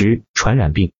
十、传染病。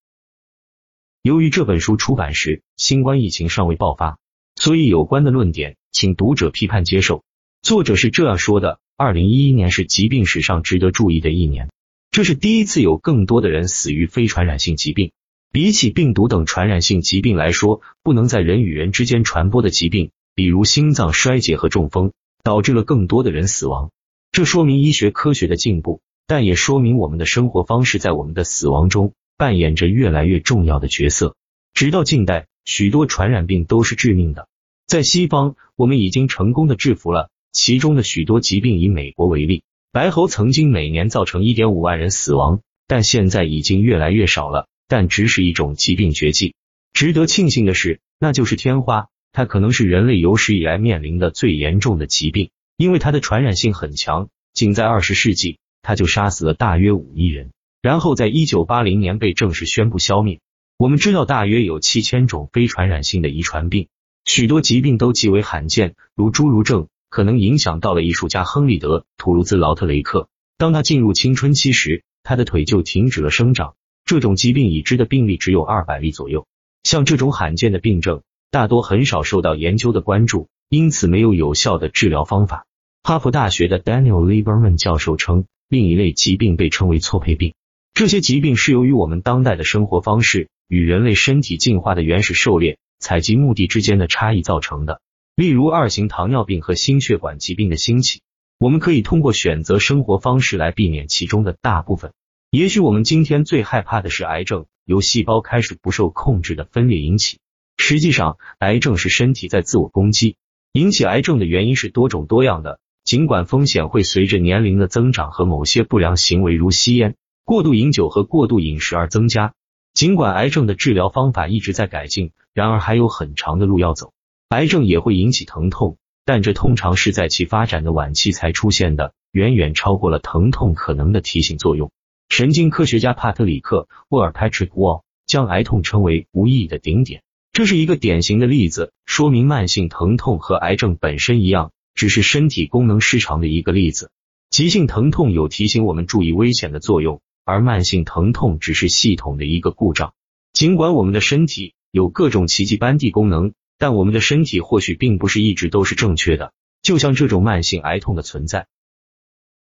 由于这本书出版时新冠疫情尚未爆发，所以有关的论点请读者批判接受。作者是这样说的：二零一一年是疾病史上值得注意的一年，这是第一次有更多的人死于非传染性疾病。比起病毒等传染性疾病来说，不能在人与人之间传播的疾病，比如心脏衰竭和中风，导致了更多的人死亡。这说明医学科学的进步，但也说明我们的生活方式在我们的死亡中。扮演着越来越重要的角色。直到近代，许多传染病都是致命的。在西方，我们已经成功的制服了其中的许多疾病。以美国为例，白喉曾经每年造成一点五万人死亡，但现在已经越来越少了。但只是一种疾病绝迹。值得庆幸的是，那就是天花，它可能是人类有史以来面临的最严重的疾病，因为它的传染性很强。仅在二十世纪，他就杀死了大约五亿人。然后在一九八零年被正式宣布消灭。我们知道大约有七千种非传染性的遗传病，许多疾病都极为罕见，如侏儒症，可能影响到了艺术家亨利德·图卢兹·劳特雷克。当他进入青春期时，他的腿就停止了生长。这种疾病已知的病例只有二百例左右。像这种罕见的病症，大多很少受到研究的关注，因此没有有效的治疗方法。哈佛大学的 Daniel Lieberman 教授称，另一类疾病被称为错配病。这些疾病是由于我们当代的生活方式与人类身体进化的原始狩猎采集目的之间的差异造成的。例如，二型糖尿病和心血管疾病的兴起，我们可以通过选择生活方式来避免其中的大部分。也许我们今天最害怕的是癌症，由细胞开始不受控制的分裂引起。实际上，癌症是身体在自我攻击。引起癌症的原因是多种多样的，尽管风险会随着年龄的增长和某些不良行为如吸烟。过度饮酒和过度饮食而增加。尽管癌症的治疗方法一直在改进，然而还有很长的路要走。癌症也会引起疼痛，但这通常是在其发展的晚期才出现的，远远超过了疼痛可能的提醒作用。神经科学家帕特里克·沃尔 （Patrick Wall） 将癌痛称为无意义的顶点。这是一个典型的例子，说明慢性疼痛和癌症本身一样，只是身体功能失常的一个例子。急性疼痛有提醒我们注意危险的作用。而慢性疼痛只是系统的一个故障。尽管我们的身体有各种奇迹般地功能，但我们的身体或许并不是一直都是正确的。就像这种慢性癌痛的存在，